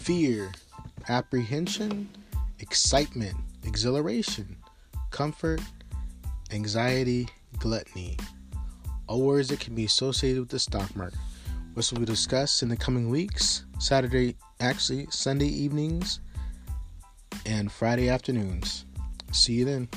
fear, apprehension, excitement, exhilaration, comfort, anxiety, gluttony. All words that can be associated with the stock market, which will be discussed in the coming weeks, Saturday, actually, Sunday evenings, and Friday afternoons. See you then.